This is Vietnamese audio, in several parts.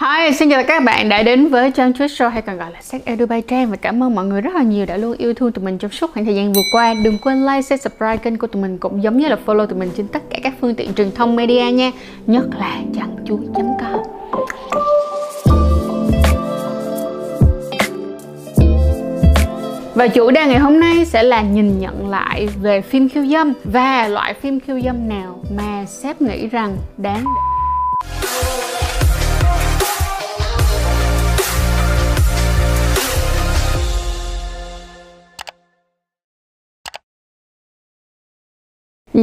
Hi, xin chào các bạn đã đến với Trang Twitch Show hay còn gọi là Sách Edu by Trang và cảm ơn mọi người rất là nhiều đã luôn yêu thương tụi mình trong suốt khoảng thời gian vừa qua. Đừng quên like, share, subscribe kênh của tụi mình cũng giống như là follow tụi mình trên tất cả các phương tiện truyền thông media nha. Nhất là trang chuối.com. Và chủ đề ngày hôm nay sẽ là nhìn nhận lại về phim khiêu dâm và loại phim khiêu dâm nào mà sếp nghĩ rằng đáng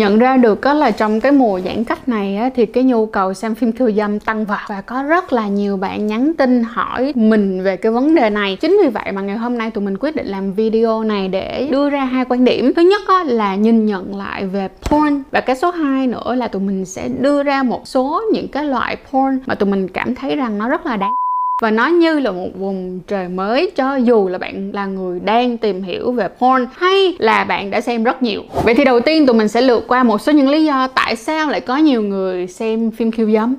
nhận ra được đó là trong cái mùa giãn cách này á, thì cái nhu cầu xem phim khiêu dâm tăng vọt và có rất là nhiều bạn nhắn tin hỏi mình về cái vấn đề này. Chính vì vậy mà ngày hôm nay tụi mình quyết định làm video này để đưa ra hai quan điểm. Thứ nhất á, là nhìn nhận lại về porn. Và cái số 2 nữa là tụi mình sẽ đưa ra một số những cái loại porn mà tụi mình cảm thấy rằng nó rất là đáng và nó như là một vùng trời mới, cho dù là bạn là người đang tìm hiểu về porn hay là bạn đã xem rất nhiều. Vậy thì đầu tiên tụi mình sẽ lượt qua một số những lý do tại sao lại có nhiều người xem phim khiêu dâm.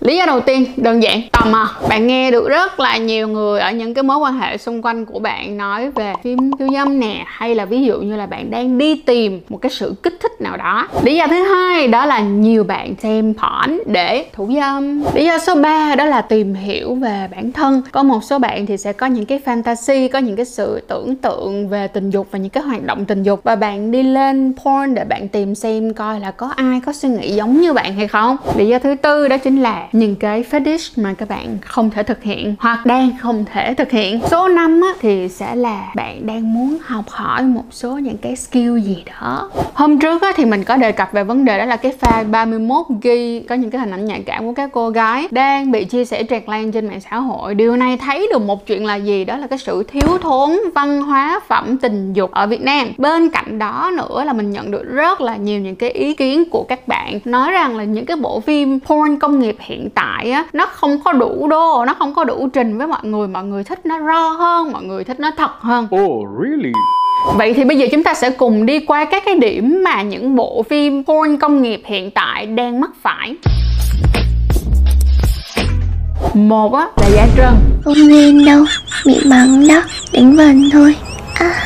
Lý do đầu tiên đơn giản tò mò. Bạn nghe được rất là nhiều người ở những cái mối quan hệ xung quanh của bạn nói về phim khiêu dâm nè Hay là ví dụ như là bạn đang đi tìm một cái sự kích thích nào đó. Lý do thứ hai đó là nhiều bạn xem porn để thủ dâm. Lý do số 3 đó là tìm hiểu về bản thân. Có một số bạn thì sẽ có những cái fantasy, có những cái sự tưởng tượng về tình dục và những cái hoạt động tình dục. Và bạn đi lên porn để bạn tìm xem coi là có ai có suy nghĩ giống như bạn hay không. Lý do thứ tư đó chính là những cái fetish mà các bạn không thể thực hiện hoặc đang không thể thực hiện số 5 á, thì sẽ là bạn đang muốn học hỏi một số những cái skill gì đó. Hôm trước á, thì mình có đề cập về vấn đề đó là cái file 31 g có những cái hình ảnh nhạy cảm của các cô gái đang bị chia sẻ tràn lan trên mạng xã hội. Điều này thấy được một chuyện là gì? Đó là cái sự thiếu thốn văn hóa phẩm tình dục ở Việt Nam. Bên cạnh đó nữa là mình nhận được rất là nhiều những cái ý kiến của các bạn nói rằng là những cái bộ phim porn công nghiệp hiện tại á nó không có đủ đô nó không có đủ trình với mọi người mọi người thích nó ro hơn mọi người thích nó thật hơn Oh, really? Vậy thì bây giờ chúng ta sẽ cùng đi qua các cái điểm mà những bộ phim porn công nghiệp hiện tại đang mắc phải một á là da trơn Không lên đâu, bị mắng đó, đánh vần thôi. À,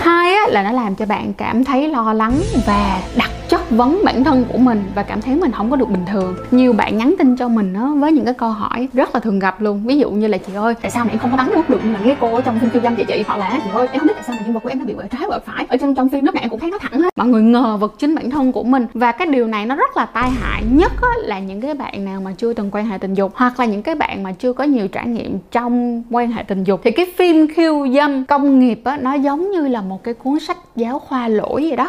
hai á là nó làm cho bạn cảm thấy lo lắng và đặt chất vấn bản thân của mình và cảm thấy mình không có được bình thường. Nhiều bạn nhắn tin cho mình á với những cái câu hỏi rất là thường gặp luôn. Ví dụ như là chị ơi tại sao mà em không có bắn nước được như là cái cô ở trong phim khiêu dâm chị chị? Hoặc là chị ơi em không biết tại sao mà nhân vật của em nó bị quẹo trái quẹo phải. Ở trong trong phim nó mẹ cũng thấy nó thẳng hết mọi người ngờ vực chính bản thân của mình. Và cái điều này nó rất là tai hại. Nhất á, là những cái bạn nào mà chưa từng quan hệ tình dục hoặc là những cái bạn mà chưa có nhiều trải nghiệm trong quan hệ tình dục. Thì cái phim khiêu dâm công nghiệp á nó giống như là một cái cuốn sách giáo khoa lỗi vậy đó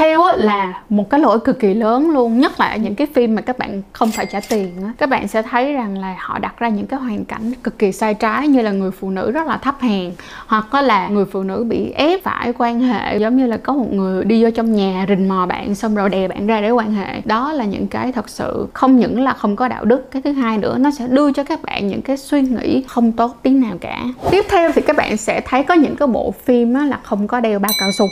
theo á, là một cái lỗi cực kỳ lớn luôn nhất là ở những cái phim mà các bạn không phải trả tiền á. Các bạn sẽ thấy rằng là họ đặt ra những cái hoàn cảnh cực kỳ sai trái như là người phụ nữ rất là thấp hèn hoặc có là người phụ nữ bị ép phải quan hệ giống như là có một người đi vô trong nhà rình mò bạn xong rồi đè bạn ra để quan hệ. Đó là những cái thật sự không những là không có đạo đức cái thứ hai nữa nó sẽ đưa cho các bạn những cái suy nghĩ không tốt tí nào cả. Tiếp theo thì các bạn sẽ thấy có những cái bộ phim á, là không có đeo bao cao su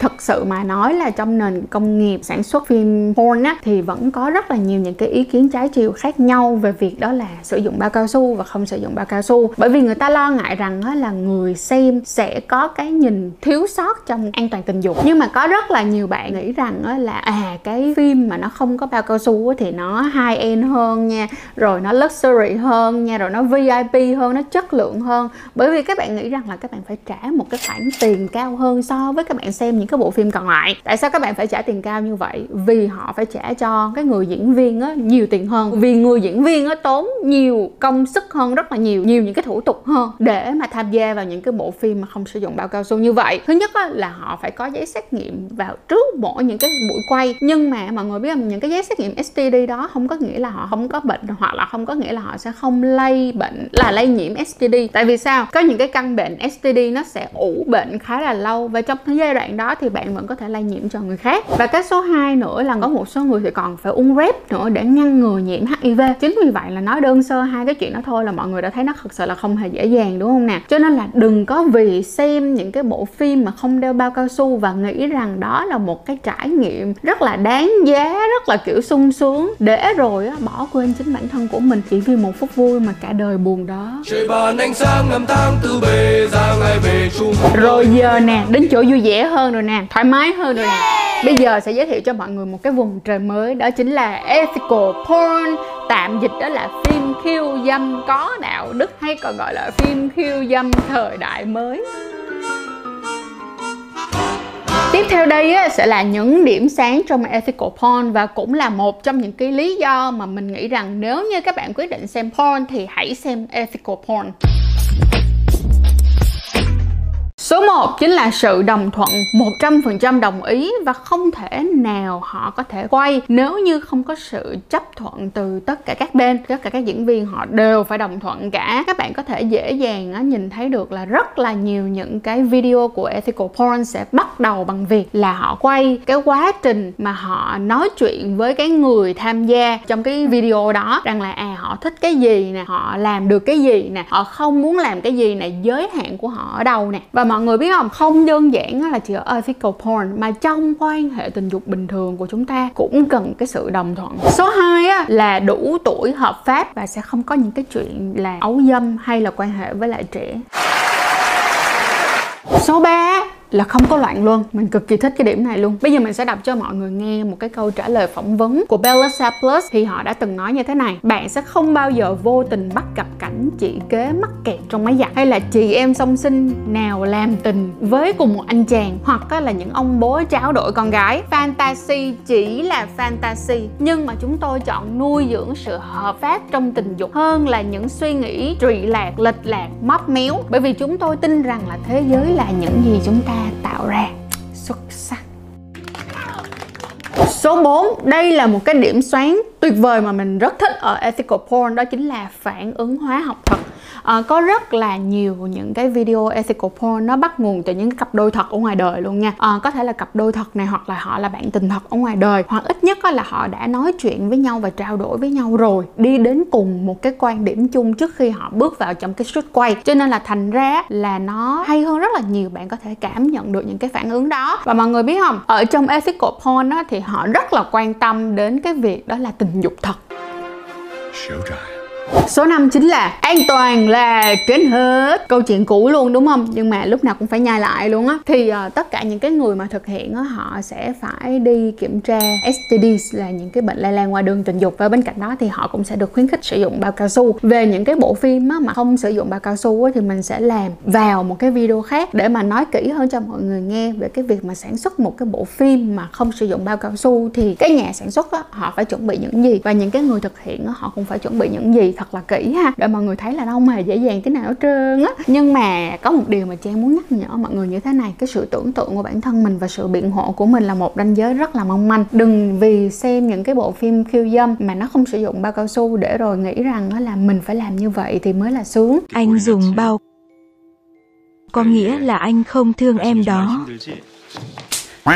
thực sự mà nói là trong nền công nghiệp sản xuất phim porn á, thì vẫn có rất là nhiều những cái ý kiến trái chiều khác nhau về việc đó là sử dụng bao cao su và không sử dụng bao cao su. Bởi vì người ta lo ngại rằng á là người xem sẽ có cái nhìn thiếu sót trong an toàn tình dục. Nhưng mà có rất là nhiều bạn nghĩ rằng á là à cái phim mà nó không có bao cao su á thì nó high end hơn nha, rồi nó luxury hơn nha, rồi nó VIP hơn, nó chất lượng hơn. Bởi vì các bạn nghĩ rằng là các bạn phải trả một cái khoản tiền cao hơn so với các bạn xem những cái bộ phim còn lại. Tại sao các bạn phải trả tiền cao như vậy? Vì họ phải trả cho cái người diễn viên á nhiều tiền hơn. Vì người diễn viên á tốn nhiều công sức hơn rất là nhiều nhiều những cái thủ tục hơn để mà tham gia vào những cái bộ phim mà không sử dụng bao cao su như vậy. Thứ nhất á, là họ phải có giấy xét nghiệm vào trước mỗi những cái buổi quay. Nhưng mà mọi người biết không? Những cái giấy xét nghiệm STD đó không có nghĩa là họ không có bệnh hoặc là không có nghĩa là họ sẽ không lây bệnh là lây nhiễm STD tại vì sao? Có những cái căn bệnh STD nó sẽ ủ bệnh khá là lâu và trong cái giai đoạn đó thì bạn vẫn có thể lây nhiễm cho người khác. Và cái số 2 nữa là có một số người thì còn phải uống rep nữa để ngăn ngừa nhiễm HIV chính vì vậy là nói đơn sơ hai cái chuyện đó thôi là mọi người đã thấy nó thật sự là không hề dễ dàng đúng không nè? Cho nên là đừng có vì xem những cái bộ phim mà không đeo bao cao su và nghĩ rằng đó là một cái trải nghiệm rất là đáng giá rất là kiểu sung sướng. Để rồi á, bỏ quên chính bản thân của mình chỉ vì một phút vui mà cả đời buồn đó. Trời bàn ánh sáng năm tháng từ bề ra ngày về chung rồi giờ nè đến chỗ vui vẻ hơn rồi nè thoải mái hơn rồi nè. Bây giờ sẽ giới thiệu cho mọi người một cái vùng trời mới đó chính là ethical porn. Tạm dịch đó là phim khiêu dâm có đạo đức hay còn gọi là phim khiêu dâm thời đại mới. Tiếp theo đây á, sẽ là những điểm sáng trong ethical porn và cũng là một trong những cái lý do mà mình nghĩ rằng nếu như các bạn quyết định xem porn thì hãy xem ethical porn. Số 1 chính là sự đồng thuận 100% đồng ý và không thể nào họ có thể quay nếu như không có sự chấp thuận từ tất cả các bên. Tất cả các diễn viên họ đều phải đồng thuận cả. Các bạn có thể dễ dàng nhìn thấy được là rất là nhiều những cái video của ethical porn sẽ bắt đầu bằng việc là họ quay cái quá trình mà họ nói chuyện với cái người tham gia trong cái video đó rằng là à họ thích cái gì nè, họ làm được cái gì nè, họ không muốn làm cái gì nè, giới hạn của họ ở đâu nè. Và mọi người biết không? Không đơn giản là chỉ ở ethical porn mà trong quan hệ tình dục bình thường của chúng ta cũng cần cái sự đồng thuận. Số 2 á, là đủ tuổi hợp pháp và sẽ không có những cái chuyện là ấu dâm hay là quan hệ với lại trẻ. Số 3 là không có loạn luôn. Mình cực kỳ thích cái điểm này luôn. Bây giờ mình sẽ đọc cho mọi người nghe một cái câu trả lời phỏng vấn của Bella Plus thì họ đã từng nói như thế này. Bạn sẽ không bao giờ vô tình bắt gặp cảnh chị kế mắc kẹt trong máy giặt. Hay là chị em song sinh nào làm tình với cùng một anh chàng. Hoặc là những ông bố tráo đổi con gái. Fantasy chỉ là fantasy, nhưng mà chúng tôi chọn nuôi dưỡng sự hợp pháp trong tình dục hơn là những suy nghĩ trụy lạc, lệch lạc, móc méo. Bởi vì chúng tôi tin rằng là thế giới là những gì chúng ta tạo ra xuất sắc. Số 4, đây là một cái điểm sáng tuyệt vời mà mình rất thích ở ethical porn đó chính là phản ứng hóa học thật à, có rất là nhiều những cái video ethical porn nó bắt nguồn từ những cặp đôi thật ở ngoài đời luôn nha. À, có thể là cặp đôi thật này hoặc là họ là bạn tình thật ở ngoài đời. Hoặc ít nhất là họ đã nói chuyện với nhau và trao đổi với nhau rồi đi đến cùng một cái quan điểm chung trước khi họ bước vào trong cái shoot quay. Cho nên là thành ra là nó hay hơn rất là nhiều bạn có thể cảm nhận được những cái phản ứng đó. Và mọi người biết không ở trong ethical porn á, thì họ rất là quan tâm đến cái việc đó là tình dục thật. Số 5 chính là an toàn là trên hết. Câu chuyện cũ luôn đúng không? Nhưng mà lúc nào cũng phải nhai lại luôn á. Thì uh, tất cả những cái người mà thực hiện á, họ sẽ phải đi kiểm tra STDs là những cái bệnh lây lan qua đường tình dục. Và bên cạnh đó thì họ cũng sẽ được khuyến khích sử dụng bao cao su. Về những cái bộ phim á, mà không sử dụng bao cao su á, thì mình sẽ làm vào một cái video khác Để mà nói kỹ hơn cho mọi người nghe về cái việc mà sản xuất một cái bộ phim mà không sử dụng bao cao su. Thì cái nhà sản xuất á, họ phải chuẩn bị những gì? Và những cái người thực hiện á, họ cũng phải chuẩn bị những gì? Thật là kỹ ha. Để mọi người thấy là không hề dễ dàng thế nào hết trơn á. Nhưng mà có một điều mà trang muốn nhắc nhở mọi người như thế này cái sự tưởng tượng của bản thân mình và sự biện hộ của mình là một ranh giới rất là mong manh. Đừng vì xem những cái bộ phim khiêu dâm mà nó không sử dụng bao cao su để rồi nghĩ rằng là mình phải làm như vậy thì mới là sướng. Anh dùng bao có nghĩa là anh không thương em đó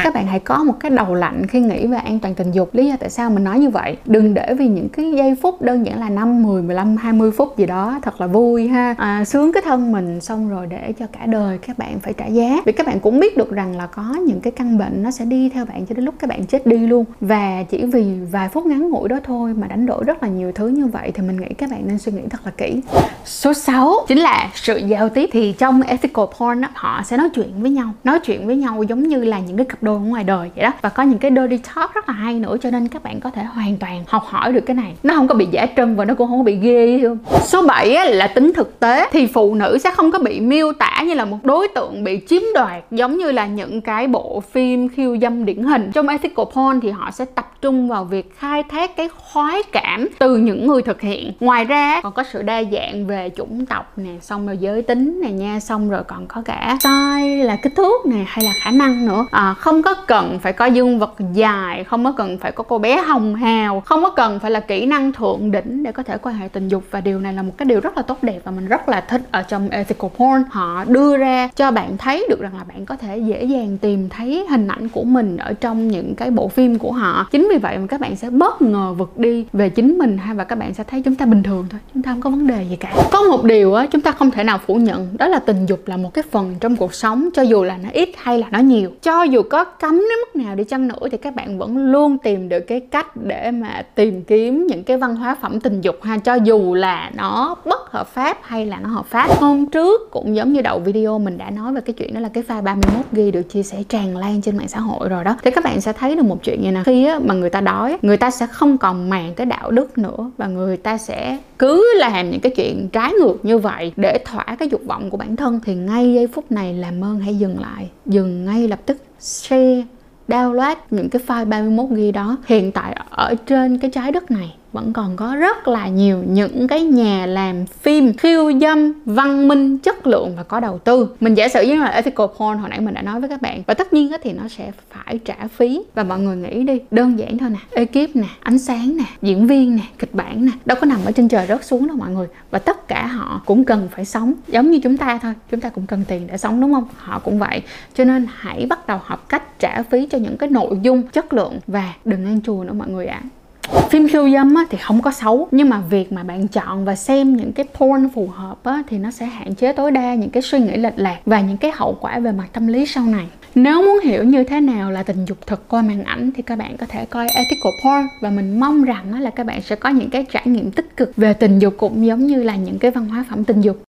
các bạn hãy có một cái đầu lạnh khi nghĩ về an toàn tình dục. Lý do tại sao mình nói như vậy? Đừng để vì những cái giây phút đơn giản là 5, 10, 15, 20 phút gì đó thật là vui ha. À, sướng cái thân mình xong rồi để cho cả đời các bạn phải trả giá. Vì các bạn cũng biết được rằng là có những cái căn bệnh nó sẽ đi theo bạn cho đến lúc các bạn chết đi luôn. Và chỉ vì vài phút ngắn ngủi đó thôi mà đánh đổi rất là nhiều thứ như vậy thì mình nghĩ các bạn nên suy nghĩ thật là kỹ. Số 6 chính là sự giao tiếp. Thì trong ethical porn đó, họ sẽ nói chuyện với nhau. Nói chuyện với nhau giống như là những cái cặp đôi ở ngoài đời vậy đó. Và có những cái dirty talk rất là hay nữa cho nên các bạn có thể hoàn toàn học hỏi được cái này. Nó không có bị giả trân và nó cũng không có bị ghê không? Số 7 là tính thực tế. Thì phụ nữ sẽ không có bị miêu tả như là một đối tượng bị chiếm đoạt giống như là những cái bộ phim khiêu dâm điển hình. Trong ethical porn thì họ sẽ tập trung vào việc khai thác cái khoái cảm từ những người thực hiện. Ngoài ra còn có sự đa dạng về chủng tộc nè xong rồi giới tính nè nha xong rồi còn có cả size là kích thước nè hay là khả năng nữa. À, không có cần phải có dương vật dài, không có cần phải có cô bé hồng hào, không có cần phải là kỹ năng thượng đỉnh để có thể quan hệ tình dục. Và điều này là một cái điều rất là tốt đẹp và mình rất là thích ở trong ethical porn. Họ đưa ra cho bạn thấy được rằng là bạn có thể dễ dàng tìm thấy hình ảnh của mình ở trong những cái bộ phim của họ. Chính vì vậy mà các bạn sẽ bất ngờ vực đi về chính mình hay và các bạn sẽ thấy chúng ta bình thường thôi, chúng ta không có vấn đề gì cả. Có một điều á, chúng ta không thể nào phủ nhận, đó là tình dục là một cái phần trong cuộc sống, cho dù là nó ít hay là nó nhiều. Cho dù có có cấm đến mức nào đi chăng nữa thì các bạn vẫn luôn tìm được cái cách để mà tìm kiếm những cái văn hóa phẩm tình dục ha. Cho dù là nó bất hợp pháp hay là nó hợp pháp. Hôm trước cũng giống như đầu video mình đã nói về cái chuyện đó là cái file 31 ghi được chia sẻ tràn lan trên mạng xã hội rồi đó. Thì các bạn sẽ thấy được một chuyện như nè khi á, mà người ta đói người ta sẽ không còn màng cái đạo đức nữa và người ta sẽ cứ làm những cái chuyện trái ngược như vậy để thỏa cái dục vọng của bản thân. Thì ngay giây phút này làm ơn hãy dừng lại. Dừng ngay lập tức share, download những cái file 31 GB đó hiện tại ở trên cái trái đất này vẫn còn có rất là nhiều những cái nhà làm phim khiêu dâm văn minh chất lượng và có đầu tư. Mình giả sử như là ethical porn hồi nãy mình đã nói với các bạn, và tất nhiên thì nó sẽ phải trả phí. Và mọi người nghĩ đi, đơn giản thôi nè, ekip nè, ánh sáng nè, diễn viên nè, kịch bản nè, đâu có nằm ở trên trời rớt xuống đâu mọi người. Và tất cả họ cũng cần phải sống giống như chúng ta thôi, chúng ta cũng cần tiền để sống, đúng không? Họ cũng vậy. Cho nên hãy bắt đầu học cách trả phí cho những cái nội dung chất lượng và đừng ăn chùa nữa mọi người ạ. à phim khiêu dâm á, thì không có xấu nhưng mà việc mà bạn chọn và xem những cái porn phù hợp á, thì nó sẽ hạn chế tối đa những cái suy nghĩ lệch lạc và những cái hậu quả về mặt tâm lý sau này. Nếu muốn hiểu như thế nào là tình dục thực qua màn ảnh thì các bạn có thể coi ethical porn và mình mong rằng là các bạn sẽ có những cái trải nghiệm tích cực về tình dục cũng giống như là những cái văn hóa phẩm tình dục.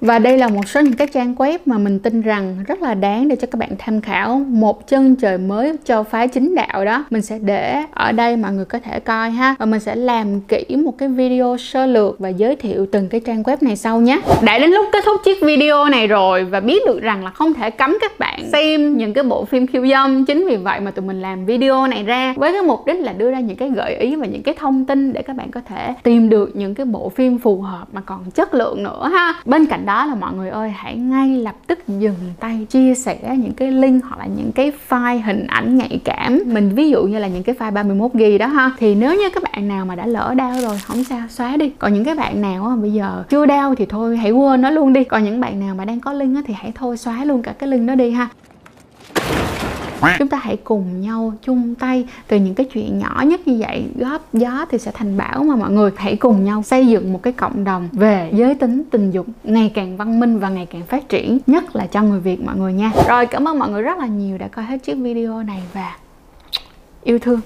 Và đây là một số những cái trang web mà mình tin rằng rất là đáng để cho các bạn tham khảo. Một chân trời mới cho phái chính đạo đó. Mình sẽ để ở đây, mọi người có thể coi ha. Và mình sẽ làm kỹ một cái video sơ lược và giới thiệu từng cái trang web này sau nhé. Đã đến lúc kết thúc chiếc video này rồi Và biết được rằng là không thể cấm các bạn xem những cái bộ phim khiêu dâm. Chính vì vậy mà tụi mình làm video này ra Với cái mục đích là đưa ra những cái gợi ý và những cái thông tin Để các bạn có thể tìm được những cái bộ phim phù hợp mà còn chất lượng nữa ha. Bên cạnh đó là mọi người ơi hãy ngay lập tức dừng tay chia sẻ những cái link hoặc là những cái file hình ảnh nhạy cảm. Mình ví dụ như là những cái file 31 g đó ha. Thì nếu như các bạn nào mà đã lỡ đau rồi không sao xóa đi. Còn những cái bạn nào á, bây giờ chưa đau thì thôi hãy quên nó luôn đi. Còn những bạn nào mà đang có link á, thì hãy thôi xóa luôn cả cái link đó đi ha chúng ta hãy cùng nhau chung tay từ những cái chuyện nhỏ nhất như vậy, góp gió thì sẽ thành bão mà mọi người. Hãy cùng nhau xây dựng một cái cộng đồng về giới tính, tình dục ngày càng văn minh và ngày càng phát triển, nhất là cho người việt mọi người nha. Rồi, cảm ơn mọi người rất là nhiều đã coi hết chiếc video này và yêu thương.